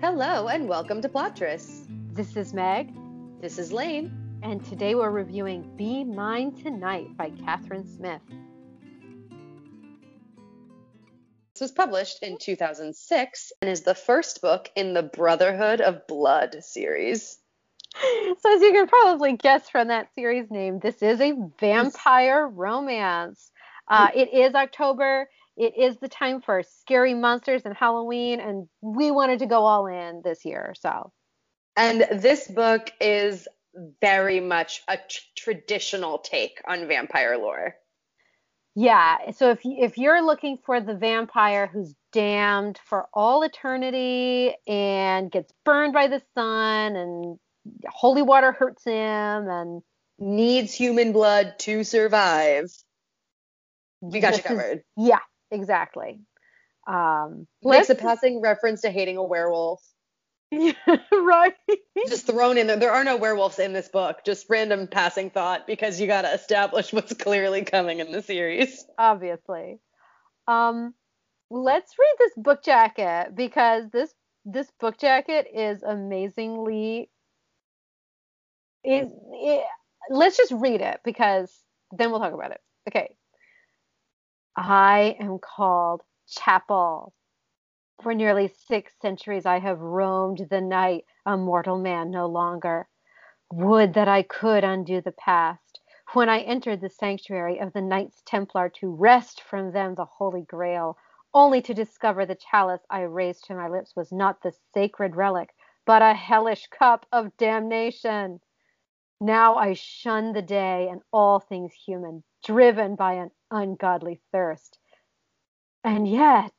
Hello and welcome to Plottress. This is Meg, This is Lane. and today we're reviewing Be Mine Tonight by Kathryn Smith. This was published in 2006 and is the first book in the Brotherhood of Blood series. So, as you can probably guess from that series name, this is a vampire romance. Uh, it is October. It is the time for scary monsters and Halloween, and we wanted to go all in this year. So, And this book is very much a traditional take on vampire lore. yeah. So if if you're looking for the vampire who's damned for all eternity and gets burned by the sun and holy water hurts him and Needs human blood to survive. We got this you is- covered. yeah, exactly. Um, Makes a passing reference to hating a werewolf. right. Just thrown in there. There are no werewolves in this book. Just random passing thought because you got to establish what's clearly coming in the series. Obviously. Um, let's read this book jacket because this this book jacket is amazingly. It, it, let's just read it because then we'll talk about it. Okay. I am called Chapel. For nearly six centuries I have roamed the night, a mortal man no longer. Would that I could undo the past. When I entered the sanctuary of the Knights Templar to wrest from them the Holy Grail, only to discover the chalice I raised to my lips was not the sacred relic, but a hellish cup of damnation. Now I shun the day and all things human, driven by an ungodly thirst. And yet,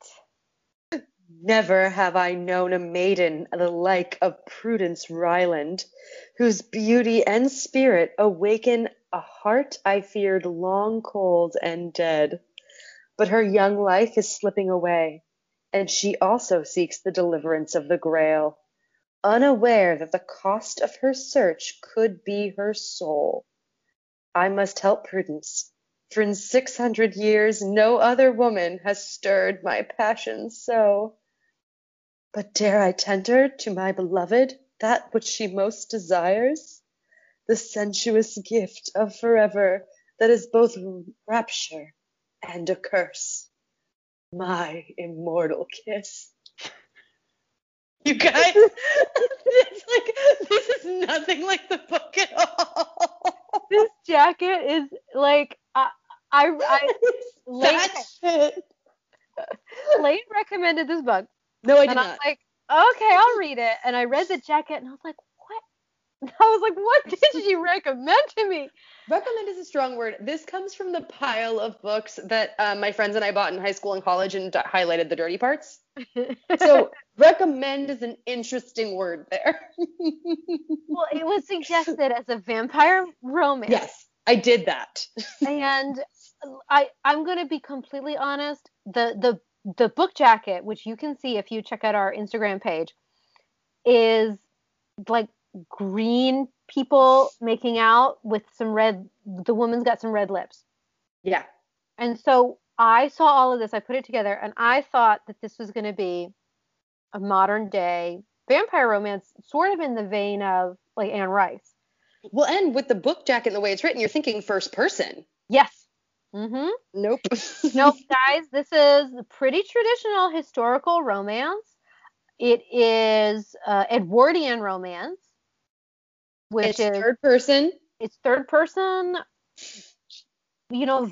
Never have I known a maiden the like of Prudence Ryland, whose beauty and spirit awaken a heart I feared long cold and dead. But her young life is slipping away, and she also seeks the deliverance of the Grail, unaware that the cost of her search could be her soul. I must help Prudence, for in six hundred years no other woman has stirred my passions so. But dare I tender to my beloved that which she most desires? The sensuous gift of forever that is both rapture and a curse. My immortal kiss. You guys, it's like this is nothing like the book at all. this jacket is like I I, I Lane. Lane recommended this book, No, I did and I was not. like, okay, I'll read it. And I read the jacket, and I was like? I was like, what did she recommend to me? Recommend is a strong word. This comes from the pile of books that uh, my friends and I bought in high school and college and d- highlighted the dirty parts. So recommend is an interesting word there. well, it was suggested as a vampire romance. yes, I did that. and I I'm gonna be completely honest. The the the book jacket, which you can see if you check out our Instagram page, is like green people making out with some red. The woman's got some red lips, Yeah. and so I saw all of this. I put it together, and I thought that this was gonna be a modern day vampire romance, sort of in the vein of like Anne Rice. Well, and with the book jacket and the way it's written, you're thinking first person. Yes. Mm-hmm. Nope. nope, guys, this is a pretty traditional historical romance. It is uh, Edwardian romance, which it's is third person. it's third person. You know,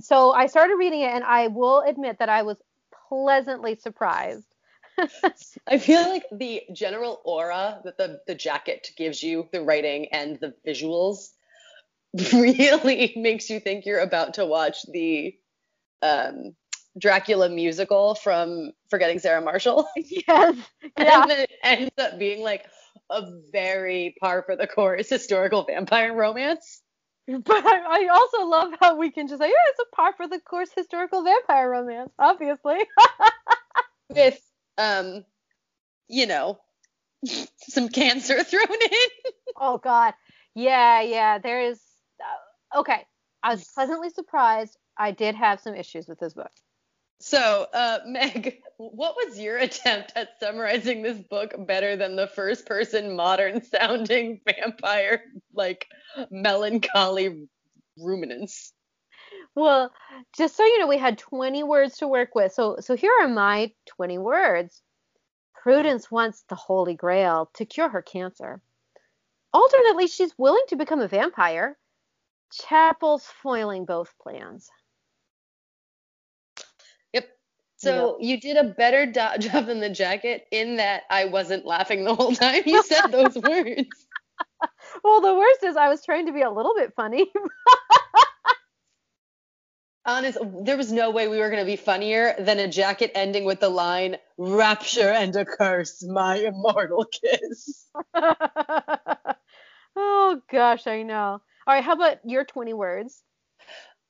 so I started reading it, and I will admit that I was pleasantly surprised. I feel like the general aura that the, the jacket gives you, the writing and the visuals, really makes you think you're about to watch the um, Dracula musical from Forgetting Sarah Marshall. yes, yeah, And then it ends up being like a very par for the course historical vampire romance. but I, I also love how we can just say, yeah, it's a par for the course historical vampire romance, obviously. with um you know some cancer thrown in Oh God, yeah, yeah. There is. Uh, okay, I was pleasantly surprised. I did have some issues with this book. So, uh, Meg, what was your attempt at summarizing this book better than the first person modern sounding vampire, like melancholy ruminants? Well, just so you know, we had 20 words to work with. So, so here are my 20 words. Prudence wants the Holy Grail to cure her cancer. Alternately, she's willing to become a vampire. Chapel's foiling both plans. So yep. you did a better do- job than the jacket in that I wasn't laughing the whole time you said those words. well, the worst is I was trying to be a little bit funny. Honest, there was no way we were going to be funnier than a jacket ending with the line "Rapture and a curse, my immortal kiss." oh gosh, I know. All right, how about your 20 words?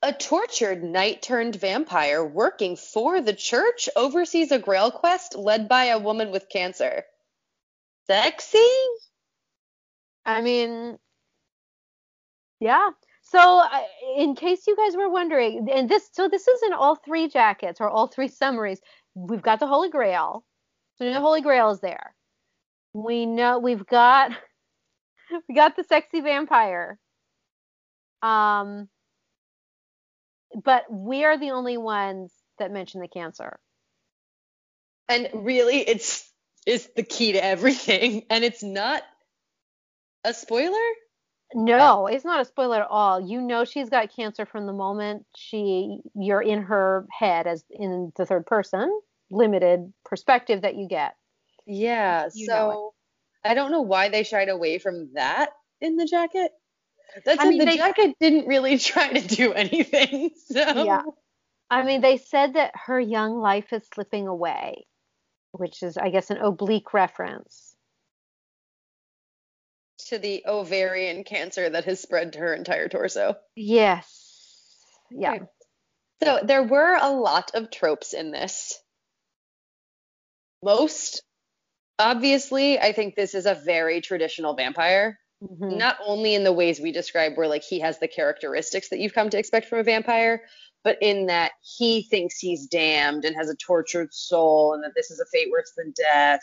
A tortured knight turned vampire working for the church oversees a grail quest led by a woman with cancer. Sexy? I mean, yeah. So, in case you guys were wondering, and this, so this is in all three jackets or all three summaries. We've got the Holy Grail. So the Holy Grail is there. We know we've got we got the sexy vampire. Um, but we are the only ones that mention the cancer. And really, it's it's the key to everything, and it's not a spoiler. No, it's not a spoiler at all. You know she's got cancer from the moment she you're in her head as in the third person, limited perspective that you get. Yeah, you so I don't know why they shied away from that in the jacket. That's I mean, the they, jacket didn't really try to do anything. So Yeah. I mean, they said that her young life is slipping away, which is I guess an oblique reference to the ovarian cancer that has spread to her entire torso. Yes. Yeah. Okay. So there were a lot of tropes in this. Most obviously, I think this is a very traditional vampire. Mm-hmm. Not only in the ways we describe where like he has the characteristics that you've come to expect from a vampire, but in that he thinks he's damned and has a tortured soul and that this is a fate worse than death.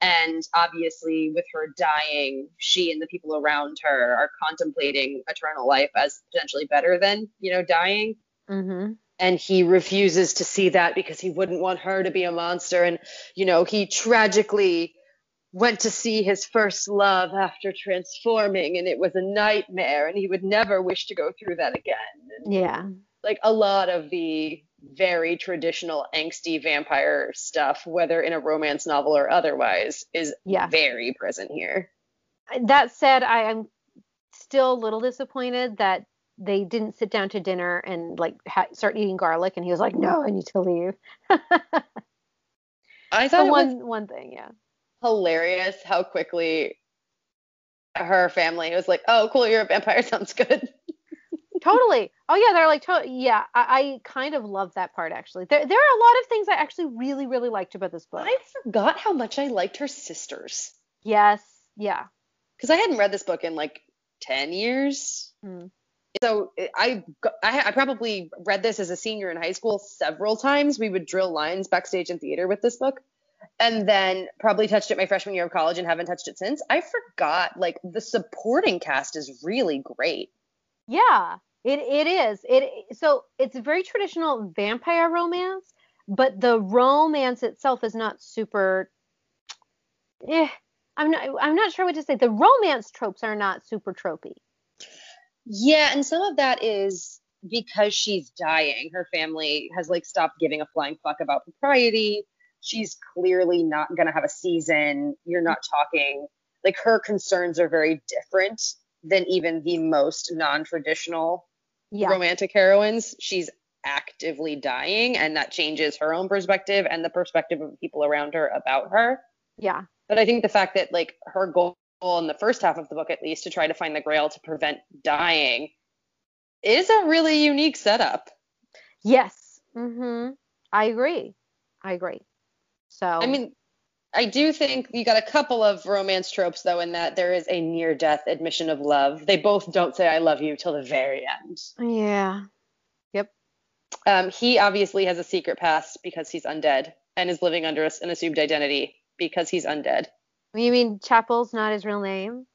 And obviously, with her dying, she and the people around her are contemplating eternal life as potentially better than, you know, dying. Mm-hmm. And he refuses to see that because he wouldn't want her to be a monster. And, you know, he tragically went to see his first love after transforming and it was a nightmare and he would never wish to go through that again. And yeah. Like a lot of the very traditional angsty vampire stuff, whether in a romance novel or otherwise, is yeah. very present here. That said, I am still a little disappointed that they didn't sit down to dinner and like ha- start eating garlic, and he was like, "No, I need to leave." I thought one one thing, yeah hilarious how quickly her family was like, "Oh, cool, you're a vampire. Sounds good." totally. Oh yeah, they're like, to- yeah. I-, I kind of love that part actually. There, there are a lot of things I actually really, really liked about this book. I forgot how much I liked her sisters. Yes. Yeah. Because I hadn't read this book in like ten years. Hmm. So I, I, I probably read this as a senior in high school several times. We would drill lines backstage in theater with this book and then probably touched it my freshman year of college and haven't touched it since. I forgot like the supporting cast is really great. Yeah, it it is. It so it's a very traditional vampire romance, but the romance itself is not super eh, I'm not I'm not sure what to say. The romance tropes are not super tropey. Yeah, and some of that is because she's dying. Her family has like stopped giving a flying fuck about propriety she's clearly not going to have a season. You're not talking like her concerns are very different than even the most non-traditional yeah. romantic heroines. She's actively dying and that changes her own perspective and the perspective of people around her about her. Yeah. But I think the fact that like her goal in the first half of the book at least to try to find the grail to prevent dying is a really unique setup. Yes. Mhm. I agree. I agree. So I mean, I do think you got a couple of romance tropes though, in that there is a near death admission of love. They both don't say I love you till the very end. Yeah. Yep. Um, he obviously has a secret past because he's undead and is living under an assumed identity because he's undead. You mean Chapel's not his real name?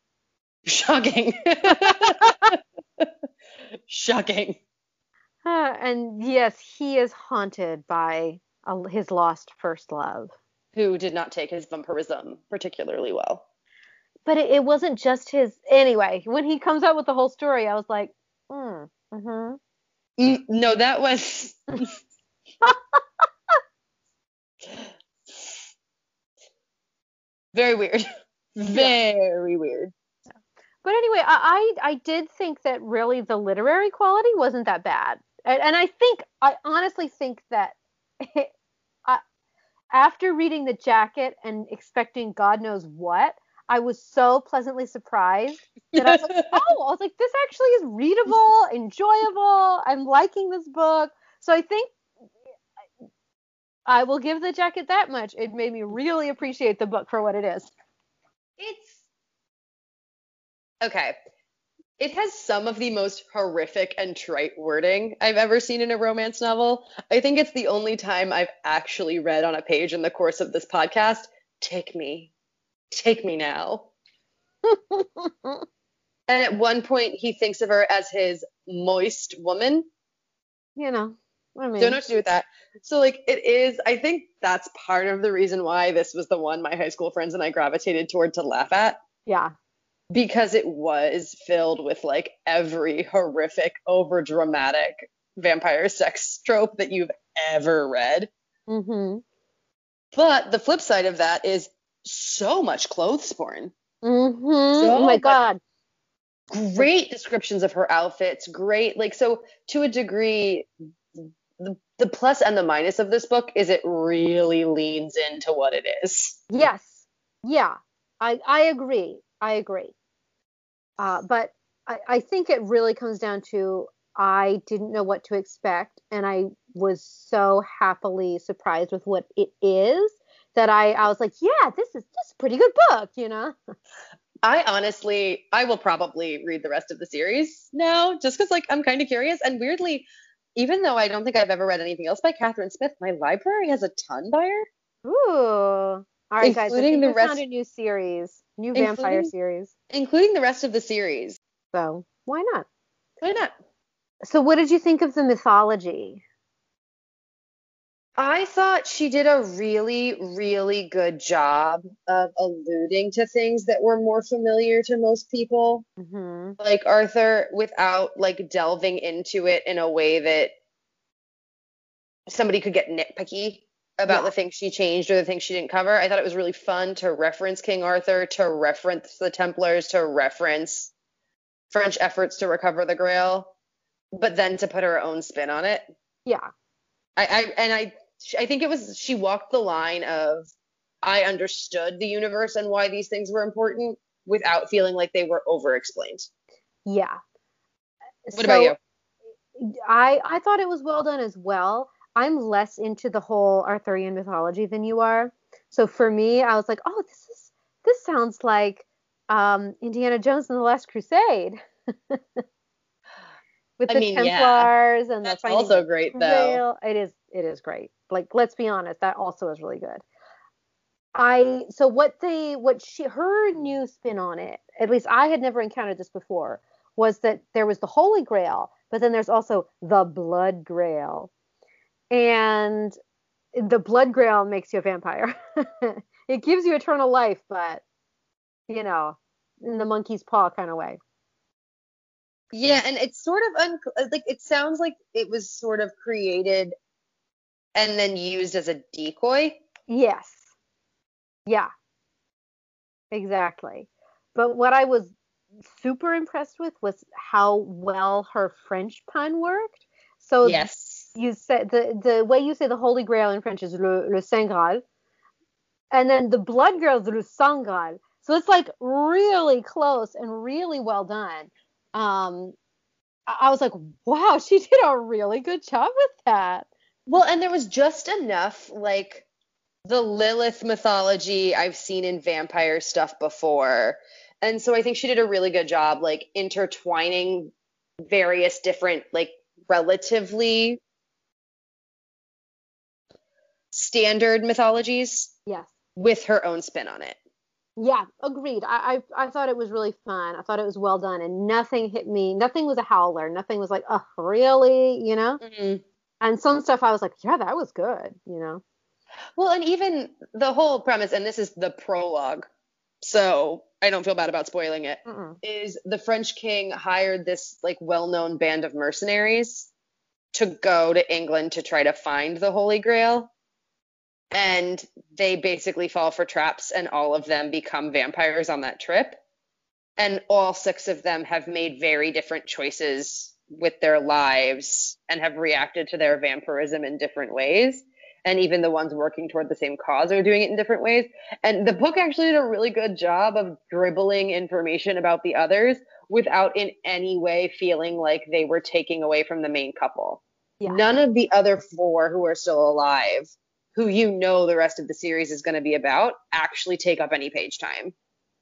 Shocking. Shocking. Uh, and yes, he is haunted by his lost first love. Who did not take his vampirism particularly well. But it, it wasn't just his. Anyway, when he comes out with the whole story, I was like, mm, mm-hmm. Mm, no, that was. Very weird. Very weird. But anyway, I, I, did think that really the literary quality wasn't that bad, and, and I think I honestly think that I, after reading the jacket and expecting God knows what, I was so pleasantly surprised that I was like, oh, I was like, this actually is readable, enjoyable. I'm liking this book. So I think I will give the jacket that much. It made me really appreciate the book for what it is. It's okay. It has some of the most horrific and trite wording I've ever seen in a romance novel. I think it's the only time I've actually read on a page in the course of this podcast. Take me. Take me now. and at one point, he thinks of her as his moist woman. You know, I mean, don't know what to do with that. So, like, it is, I think that's part of the reason why this was the one my high school friends and I gravitated toward to laugh at. Yeah. Because it was filled with like every horrific, over dramatic vampire sex trope that you've ever read. Mm-hmm. But the flip side of that is so much clothes porn. Mm-hmm. So oh my god. Great descriptions of her outfits. Great, like so to a degree. The, the plus and the minus of this book is it really leans into what it is. Yes. Yeah. I I agree. I agree. Uh, but I, I think it really comes down to I didn't know what to expect, and I was so happily surprised with what it is that I, I was like, yeah, this is just a pretty good book, you know? I honestly, I will probably read the rest of the series now, just because like I'm kind of curious. And weirdly, even though I don't think I've ever read anything else by Kathryn Smith, my library has a ton by her. Ooh. All right, guys. Including the rest. Found a new series, new vampire series, including the rest of the series. So why not? Why not? So, what did you think of the mythology? I thought she did a really, really good job of alluding to things that were more familiar to most people. Mm-hmm. Like Arthur, without like delving into it in a way that somebody could get nitpicky about yeah. the things she changed or the things she didn't cover. I thought it was really fun to reference King Arthur, to reference the Templars, to reference French efforts to recover the Grail, but then to put her own spin on it. Yeah. I, I and I I think it was she walked the line of I understood the universe and why these things were important without feeling like they were over explained. Yeah. What so, about you? I I thought it was well done as well. I'm less into the whole Arthurian mythology than you are. So for me, I was like, oh, this is this sounds like um, Indiana Jones and the Last Crusade. With I the mean, Templars yeah. and That's the also great though. It is it is great. Like let's be honest, that also is really good. I so what they what she her new spin on it, at least I had never encountered this before, was that there was the Holy Grail, but then there's also the Blood Grail. And the Blood Grail makes you a vampire. it gives you eternal life, but you know, in the monkey's paw kind of way. Yeah, and it's sort of un- like it sounds like it was sort of created and then used as a decoy. Yes. Yeah. Exactly. But what I was super impressed with was how well her French pun worked. So yes, you said the the way you say the Holy Grail in French is le, le Saint Graal, and then the Blood Grail is le Sang. So it's like really close and really well done. Um, I was like, wow, she did a really good job with that. Well, and there was just enough like the Lilith mythology I've seen in vampire stuff before. And so I think she did a really good job like intertwining various different like relatively standard mythologies Yes. with her own spin on it. Yeah, agreed. I, I I thought it was really fun. I thought it was well done, and nothing hit me. Nothing was a howler. Nothing was like, oh, really? You know. Mm-hmm. And some stuff I was like, yeah, that was good. You know. Well, and even the whole premise, and this is the prologue, so I don't feel bad about spoiling it. Mm-mm. Is the French king hired this like well-known band of mercenaries to go to England to try to find the Holy Grail, and they basically fall for traps, and all of them become vampires on that trip, and all six of them have made very different choices with their lives and have reacted to their vampirism in different ways and even the ones working toward the same cause are doing it in different ways. And the book actually did a really good job of dribbling information about the others without in any way feeling like they were taking away from the main couple. Yeah. None of the other four who are still alive, who you know the rest of the series is going to be about, actually take up any page time.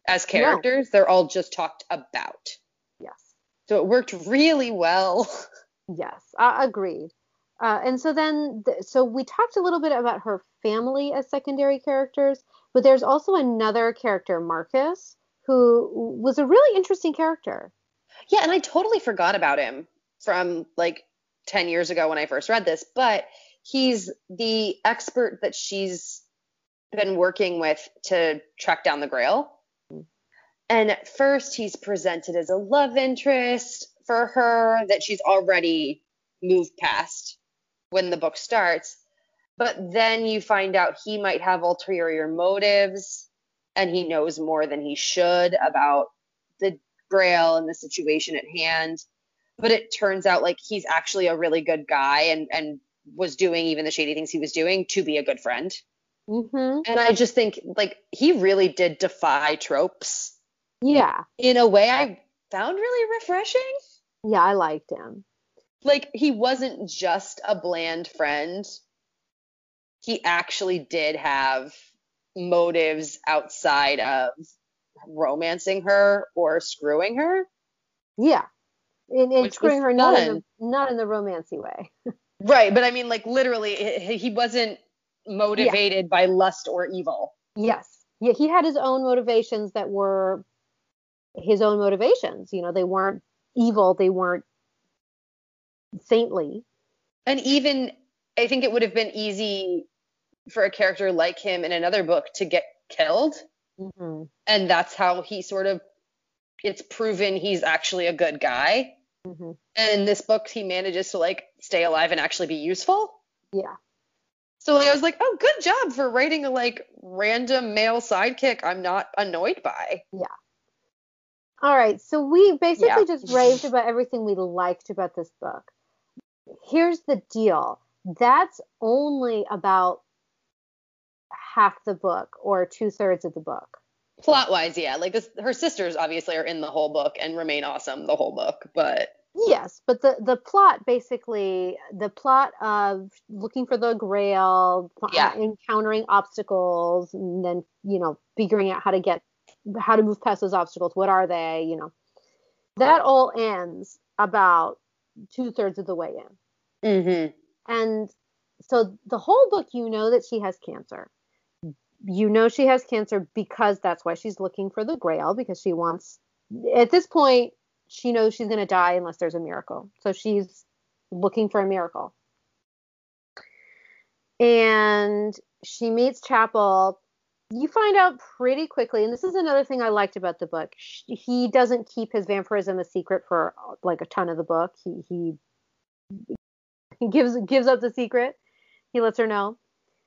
As characters, they're all just talked about. Yes. So it worked really well. Yes. I agreed. Uh, and so then, th- so we talked a little bit about her family as secondary characters, but there's also another character, Marcus, who was a really interesting character. Yeah, and I totally forgot about him from like 10 years ago when I first read this, but he's the expert that she's been working with to track down the grail. And at first, he's presented as a love interest for her that she's already moved past when the book starts. But then you find out he might have ulterior motives and he knows more than he should about the grail and the situation at hand. But it turns out like he's actually a really good guy and, and was doing even the shady things he was doing to be a good friend. Mm-hmm. And I just think like he really did defy tropes Yeah. in a way I found really refreshing. Yeah, I liked him. Like he wasn't just a bland friend. He actually did have motives outside of romancing her or screwing her. Yeah. And, and screwing her not in the not in the romancy way. Right, but I mean like literally he wasn't motivated by lust or evil. Yes. Yeah, he had his own motivations that were his own motivations. You know, they weren't evil, they weren't saintly. And even I think it would have been easy for a character like him in another book to get killed. Mm-hmm. And that's how he sort of it's proven he's actually a good guy. Mm-hmm. And in this book he manages to like stay alive and actually be useful. Yeah. So like, I was like, oh, good job for writing a like random male sidekick I'm not annoyed by. Yeah. All right. So we basically Yeah. just raved about everything we liked about this book. Here's the deal. That's only about half the book or two thirds of the book. Plot wise, yeah. Like this, her sisters obviously are in the whole book and remain awesome the whole book, but Yes, but the the plot basically the plot of looking for the grail, Yeah. encountering obstacles, and then you know figuring out how to get how to move past those obstacles. What are they? You know, that all ends about two thirds of the way in, mm-hmm. and so the whole book, you know that she has cancer. You know she has cancer because that's why she's looking for the grail because she wants. At this point, she knows she's going to die unless there's a miracle. So she's looking for a miracle. And she meets Chapel. You find out pretty quickly, and this is another thing I liked about the book. He doesn't keep his vampirism a secret for like a ton of the book. He he he gives gives up the secret. He lets her know,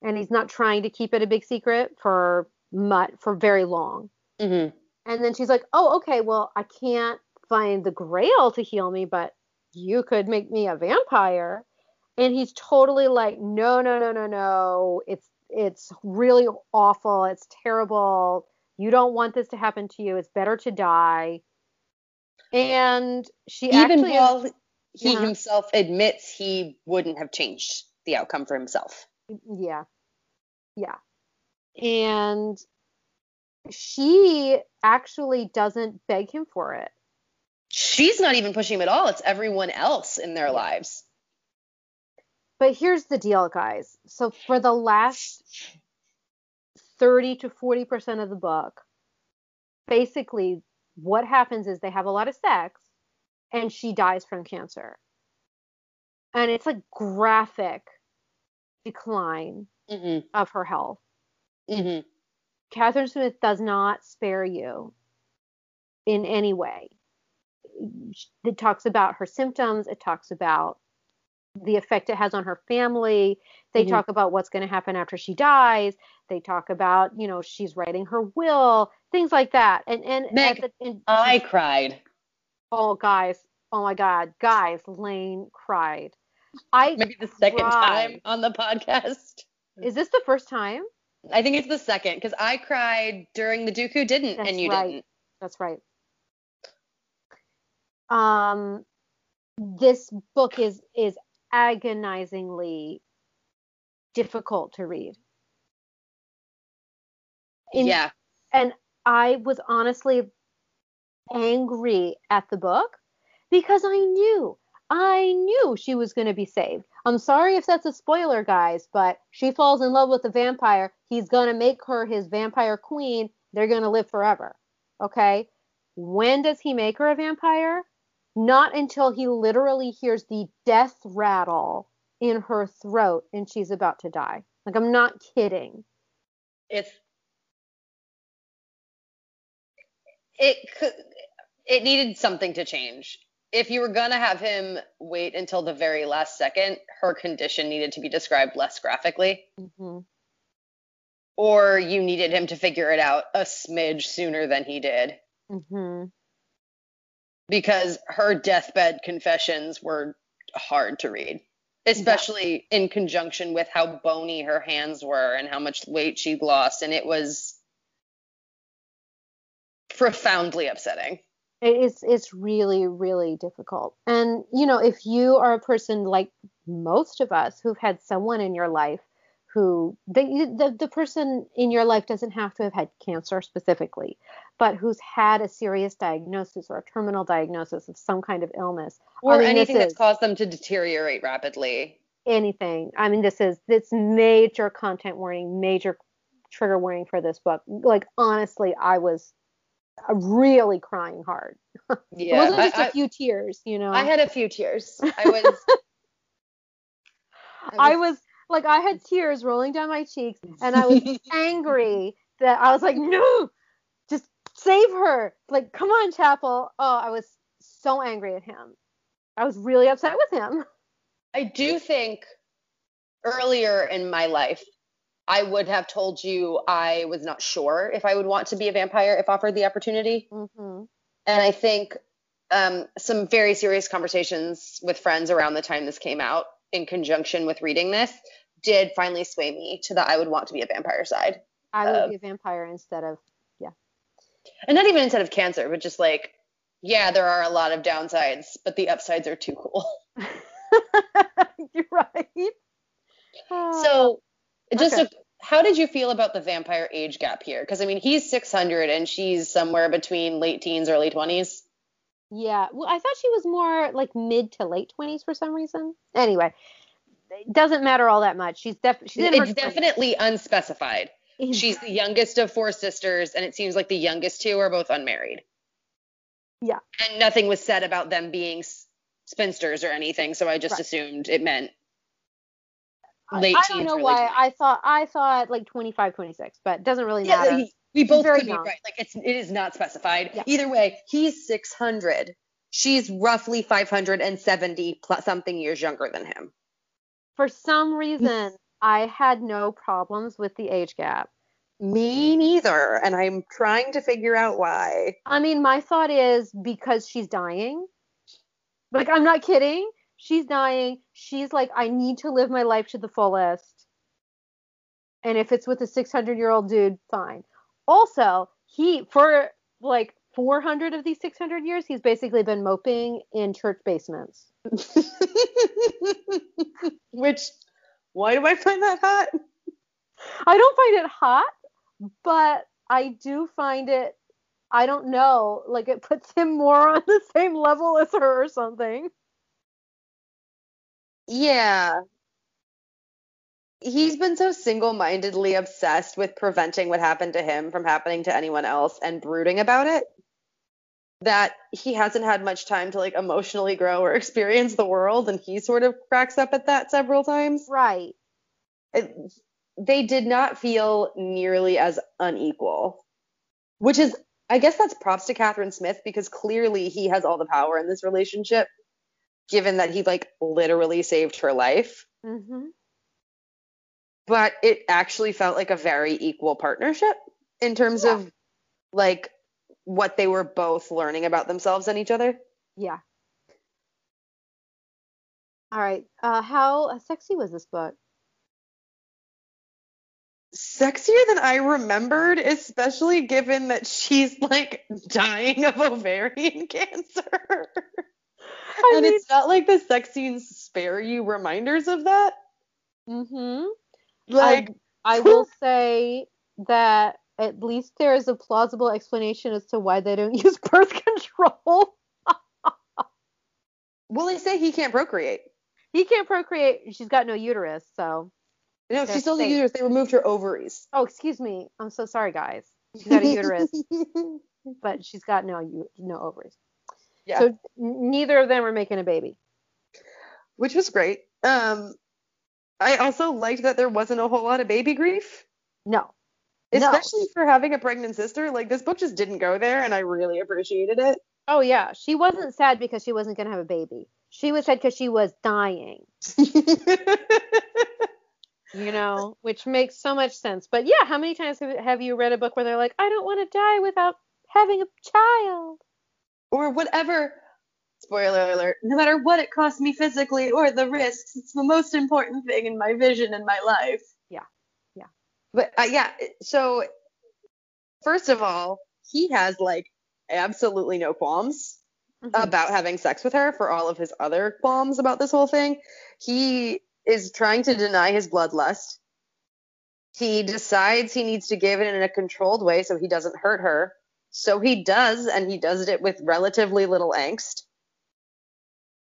and he's not trying to keep it a big secret for much for very long. Mm-hmm. And then she's like, "Oh, okay. Well, I can't find the Grail to heal me, but you could make me a vampire." And he's totally like, "No, no, no, no, no. It's it's really awful. It's terrible. You don't want this to happen to you. It's better to die." And she Even actually while he Uh-huh. himself admits he wouldn't have changed the outcome for himself. Yeah. Yeah. And she actually doesn't beg him for it. She's not even pushing him at all. It's everyone else in their lives. But here's the deal, guys. So for the last 30 to 40% of the book, basically what happens is they have a lot of sex and she dies from cancer. And it's a graphic decline Mm-hmm. of her health. Mm-hmm. Kathryn Smith does not spare you in any way. It talks about her symptoms, it talks about the effect it has on her family. They Mhm. talk about what's going to happen after she dies. They talk about, you know, she's writing her will, things like that. And and, Meg, the, and I cried. oh guys, oh my god, guys, Lane cried. I Maybe the second cried. time on the podcast. Is this the first time? I think it's the second because I cried during the Dooku didn't That's and you right. didn't. That's right. Um, this book is is agonizingly difficult to read. In- yeah. and I was honestly angry at the book because I knew, I knew she was going to be saved. I'm sorry if that's a spoiler, guys, but she falls in love with the vampire. He's going to make her his vampire queen. They're going to live forever. Okay? When does he make her a vampire? Not until he literally hears the death rattle in her throat and she's about to die. Like, I'm not kidding. It's it could it needed something to change. If you were gonna have him wait until the very last second, her condition needed to be described less graphically, hmm or you needed him to figure it out a smidge sooner than he did. hmm because her deathbed confessions were hard to read, especially in conjunction with how bony her hands were and how much weight she'd lost. And it was profoundly upsetting. it's it's really really difficult and you know if you are a person like most of us who've had someone in your life who the, the the person in your life doesn't have to have had cancer specifically but who's had a serious diagnosis or a terminal diagnosis of some kind of illness Or I mean, anything this that's is- caused them to deteriorate rapidly. anything i mean this is this major content warning major trigger warning for this book like honestly i was really crying hard yeah it wasn't just a I- few tears you know I had a few tears. I was. I was like, I had tears rolling down my cheeks, and I was angry that I was like, no, save her. Like, come on, Chapel. Oh, I was so angry at him. I was really upset with him. I do think earlier in my life, I would have told you I was not sure if I would want to be a vampire if offered the opportunity. hmm And I think um, some very serious conversations with friends around the time this came out, in conjunction with reading this, did finally sway me to that I would want to be a vampire side. I would be a vampire instead of. And not even instead of cancer, but just like, yeah, there are a lot of downsides, but the upsides are too cool. You're right. So, just Okay. a, how did you feel about the vampire age gap here? Because I mean, he's 600 and she's somewhere between late teens, early 20s. Yeah. Well, I thought she was more like mid to late 20s for some reason. Anyway, it doesn't matter all that much. She's def- she's It's definitely unspecified. 20s. She's the youngest of four sisters, and it seems like the youngest two are both unmarried. Yeah. And nothing was said about them being spinsters or anything, so I just Right. assumed it meant I- late I teens. don't know why 20s. I thought I thought like 25, 26, but it doesn't really Yeah, matter. he- we both could be young. right. Like it's it is not specified. Yeah. Either way, he's 600. She's roughly 570 plus something years younger than him. For some reason, I had no problems with the age gap. Me neither, and I'm trying to figure out why. I mean, my thought is because she's dying. Like, I'm not kidding. She's dying. She's like, I need to live my life to the fullest. And if it's with a 600 year old dude, fine. Also, he, for like 400 of these 600 years, he's basically been moping in church basements. Which, why do I find that hot? I don't find it hot, but I do find it, I don't know, like it puts him more on the same level as her or something. Yeah. he's been so single-mindedly obsessed with preventing what happened to him from happening to anyone else and brooding about it that he hasn't had much time to like emotionally grow or experience the world and he sort of cracks up at that several times Right. it, they did not feel nearly as unequal which is i guess that's props to kathryn smith because clearly he has all the power in this relationship given that he like literally saved her life Mm-hmm. but it actually felt like a very equal partnership in terms Yeah. of like what they were both learning about themselves and each other. Yeah. All right. Uh, how sexy was this book? Sexier than I remembered, especially given that she's like dying of ovarian cancer. I and mean- it's not like the sex scenes spare you reminders of that. Mm-hmm. Like, I will say that at least there is a plausible explanation as to why they don't use birth control. well, they say he can't procreate. He can't procreate. She's got no uterus, so. No, she's still the safe. uterus. They removed her ovaries. Oh, excuse me. I'm so sorry, guys. She's got a uterus, but she's got no no ovaries. yeah. So neither of them are making a baby. which was great. Um, I also liked that there wasn't a whole lot of baby grief, No. No. especially for having a pregnant sister. Like this book just didn't go there, and I really appreciated it. Oh yeah, she wasn't sad because she wasn't gonna have a baby. She was sad because she was dying. You know, which makes so much sense. But yeah, how many times have, have you read a book where they're like, I don't want to die without having a child? or whatever. Spoiler alert. No matter what it costs me physically or the risks, it's the most important thing in my vision in my life. But uh, yeah, so first of all, he has like absolutely no qualms Mhm. about having sex with her for all of his other qualms about this whole thing. He is trying to deny his bloodlust. He decides he needs to give it in a controlled way so he doesn't hurt her. So he does, and he does it with relatively little angst.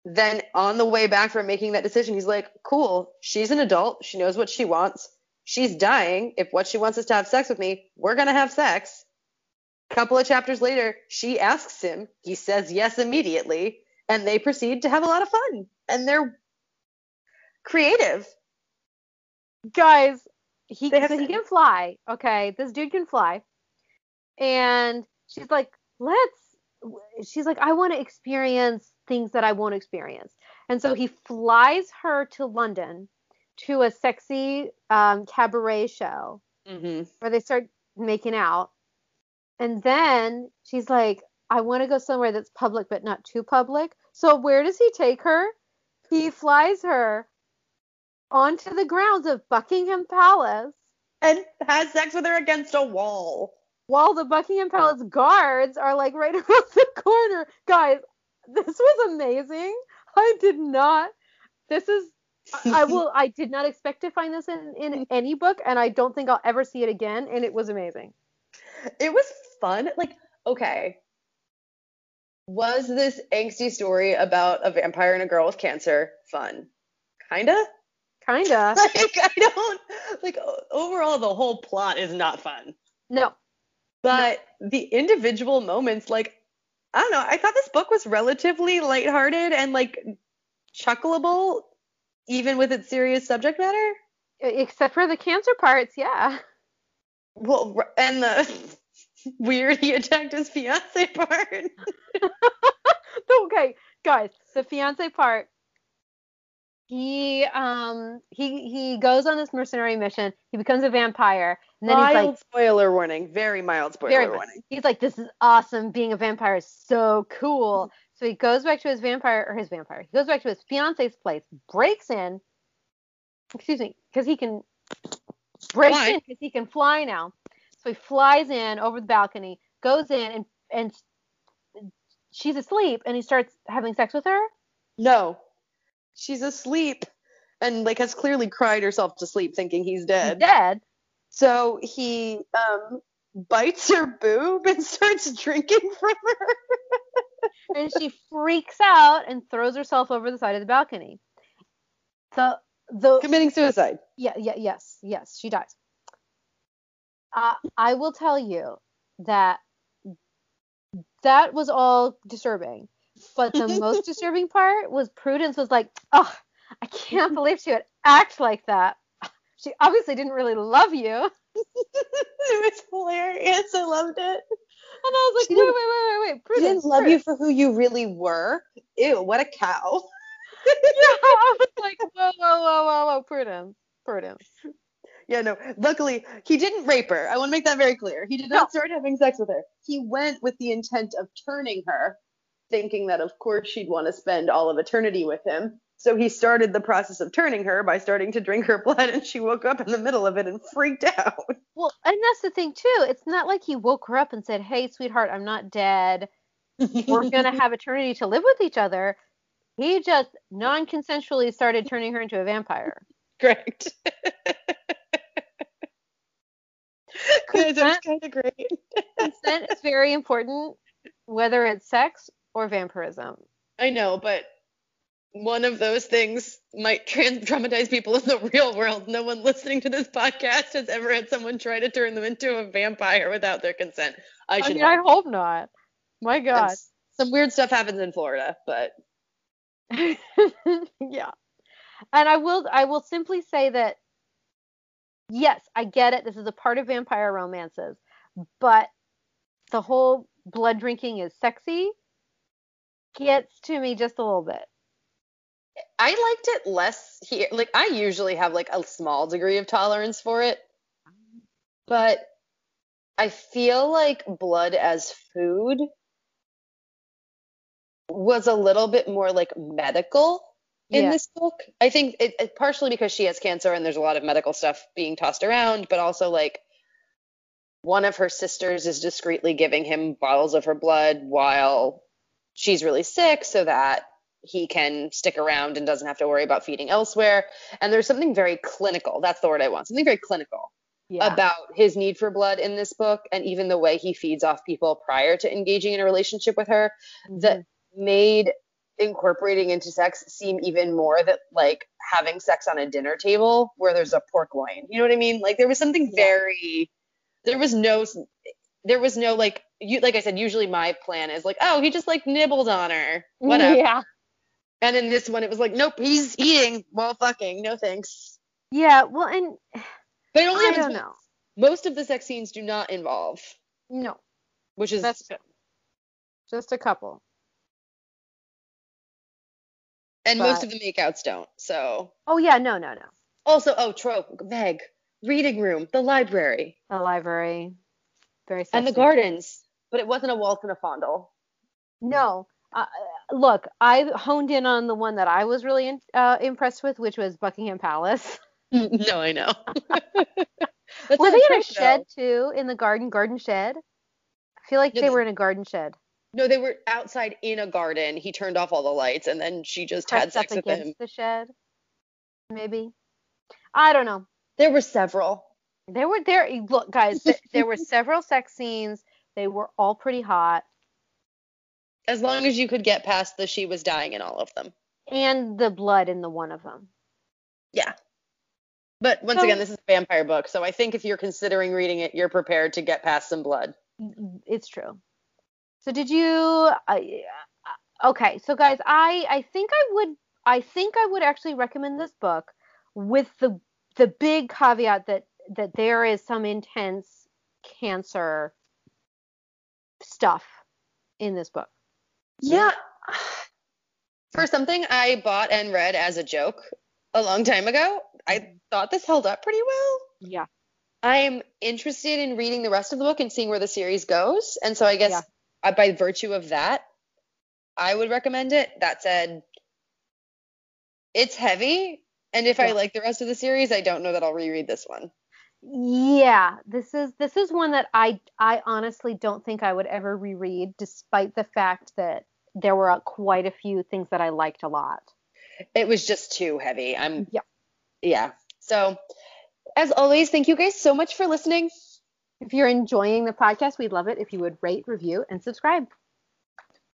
Then on the way back from making that decision, he's like, cool, she's an adult. She knows what she wants. She's dying. If what she wants is to have sex with me, we're going to have sex. A couple of chapters later, she asks him. He says yes immediately, and they proceed to have a lot of fun. And they're creative. Guys, he so he can fly. Okay, this dude can fly, and she's like, let's. She's like, I want to experience things that I won't experience, and so he flies her to London to a sexy um, cabaret show Mm-hmm. where they start making out. And then she's like, I want to go somewhere that's public but not too public. So where does he take her? He flies her onto the grounds of Buckingham Palace And has sex with her against a wall. while the Buckingham Palace guards are like right around the corner. Guys, this was amazing. I did not this is I I will I did not expect to find this in, in mm-hmm. any book and I don't think I'll ever see it again and it was amazing. It was fun. Like, okay. Was this angsty story about a vampire and a girl with cancer fun? Kinda? Kinda. Like, I don't, like, overall, the whole plot is not fun. No. But the individual moments, like, I don't know, I thought this book was relatively lighthearted and, like, chuckleable, even with its serious subject matter. Except for the cancer parts, yeah. Well, and the weird he attacked his fiance part. okay, guys, the fiance part. He um he he goes on this mercenary mission. He becomes a vampire, and then he's like, spoiler warning. Very mild spoiler very warning. He's like, this is awesome. Being a vampire is so cool. So he goes back to his vampire or his vampire. He goes back to his fiance's place, breaks in. Excuse me, because he can breaks Fly. in because he can fly now. So he flies in over the balcony, goes in, and and she's asleep, and he starts having sex with her. No. She's asleep and like has clearly cried herself to sleep thinking he's He's dead. dead. So he um bites her boob and starts drinking from her. and she freaks out and throws herself over the side of the balcony. The the Committing suicide. yeah, yeah, yes, yes, she dies. Uh, I will tell you that that was all disturbing, but the most disturbing part was Prudence was like, "Oh, I can't believe she would act like that. She obviously didn't really love you." It was hilarious. I loved it. I was like, She "Wait, wait, wait, wait, wait, Prudence." didn't love you for who you really were. Ew, what a cow. yeah, I was like, "Whoa, whoa, whoa, whoa, whoa, Prudence, Prudence." Yeah, no. Luckily, he didn't rape her. I want to make that very clear. He did not start having sex with her. He went with the intent of turning her, thinking that, of course, she'd want to spend all of eternity with him. So he started the process of turning her by starting to drink her blood, and she woke up in the middle of it and freaked out. Well, and that's the thing too. It's not like he woke her up and said, "Hey, sweetheart, I'm not dead. We're gonna have eternity to live with each other." He just non-consensually started turning her into a vampire. Correct. Yeah, that was Consent, kind of great. consent is very important, whether it's sex or vampirism. I know, but one of those things might trans- traumatize people in the real world. No one listening to this podcast has ever had someone try to turn them into a vampire without their consent. I I should. mean, I hope not. My God. s- Some weird stuff happens in Florida, but yeah. And I will I will simply say that yes, I get it. This is a part of vampire romances, but the whole blood drinking is sexy gets to me just a little bit. I liked it less here. Like I usually have like a small degree of tolerance for it, but I feel like blood as food was a little bit more like medical in Yeah. this book. I think it, it partially because she has cancer and there's a lot of medical stuff being tossed around, but also like one of her sisters is discreetly giving him bottles of her blood while she's really sick so that he can stick around and doesn't have to worry about feeding elsewhere. And there's something very clinical. That's the word I want. Something very clinical Yeah. about his need for blood in this book and even the way he feeds off people prior to engaging in a relationship with her that Mm-hmm. made incorporating into sex seem even more that like having sex on a dinner table where there's a pork loin. You know what I mean? Like there was something Yeah. very there was no there was no like you like I said usually my plan is like oh he just like nibbled on her whatever Yeah. And in this one it was like nope he's eating while fucking no thanks Yeah, well and but it only I happens don't once. know. most of the sex scenes do not involve No, which is that's good. Just a couple. and most of the makeouts don't so Oh yeah, no, no, no. also oh trope meg reading room the library The library. Very sexy. and the gardens but it wasn't a waltz and a fondle No. Uh, look, I honed in on the one that I was really in, uh, impressed with, which was Buckingham Palace. no i know were they in a shed though. too? In the garden, garden shed? I feel like No, they were in a garden shed. no they were outside in a garden he turned off all the lights and then she just had Pressed up sex with against him the shed. Maybe. I don't know. there were several There were there. Look, guys, th- there were several sex scenes. They were all pretty hot, as long as you could get past the she was dying in all of them and the blood in the one of them. Yeah. But once So- again, this is a vampire book, so I think if you're considering reading it, you're prepared to get past some blood. It's true. So did you? I uh, okay, so guys, I I think I would I think I would actually recommend this book with the the big caveat that that there is some intense cancer stuff in this book. Yeah. For something I bought and read as a joke a long time ago, I mm-hmm. thought this held up pretty well. Yeah. I'm interested in reading the rest of the book and seeing where the series goes. And so I guess Yeah. by virtue of that, I would recommend it. That said, it's heavy. And if I like the rest of the series, I don't know that I'll reread this one. Yeah, this is this is one that I I honestly don't think I would ever reread, despite the fact that there were quite a few things that I liked a lot. It was just too heavy. I'm Yeah. yeah. So as always, thank you guys so much for listening. If you're enjoying the podcast, we'd love it if you would rate, review, and subscribe.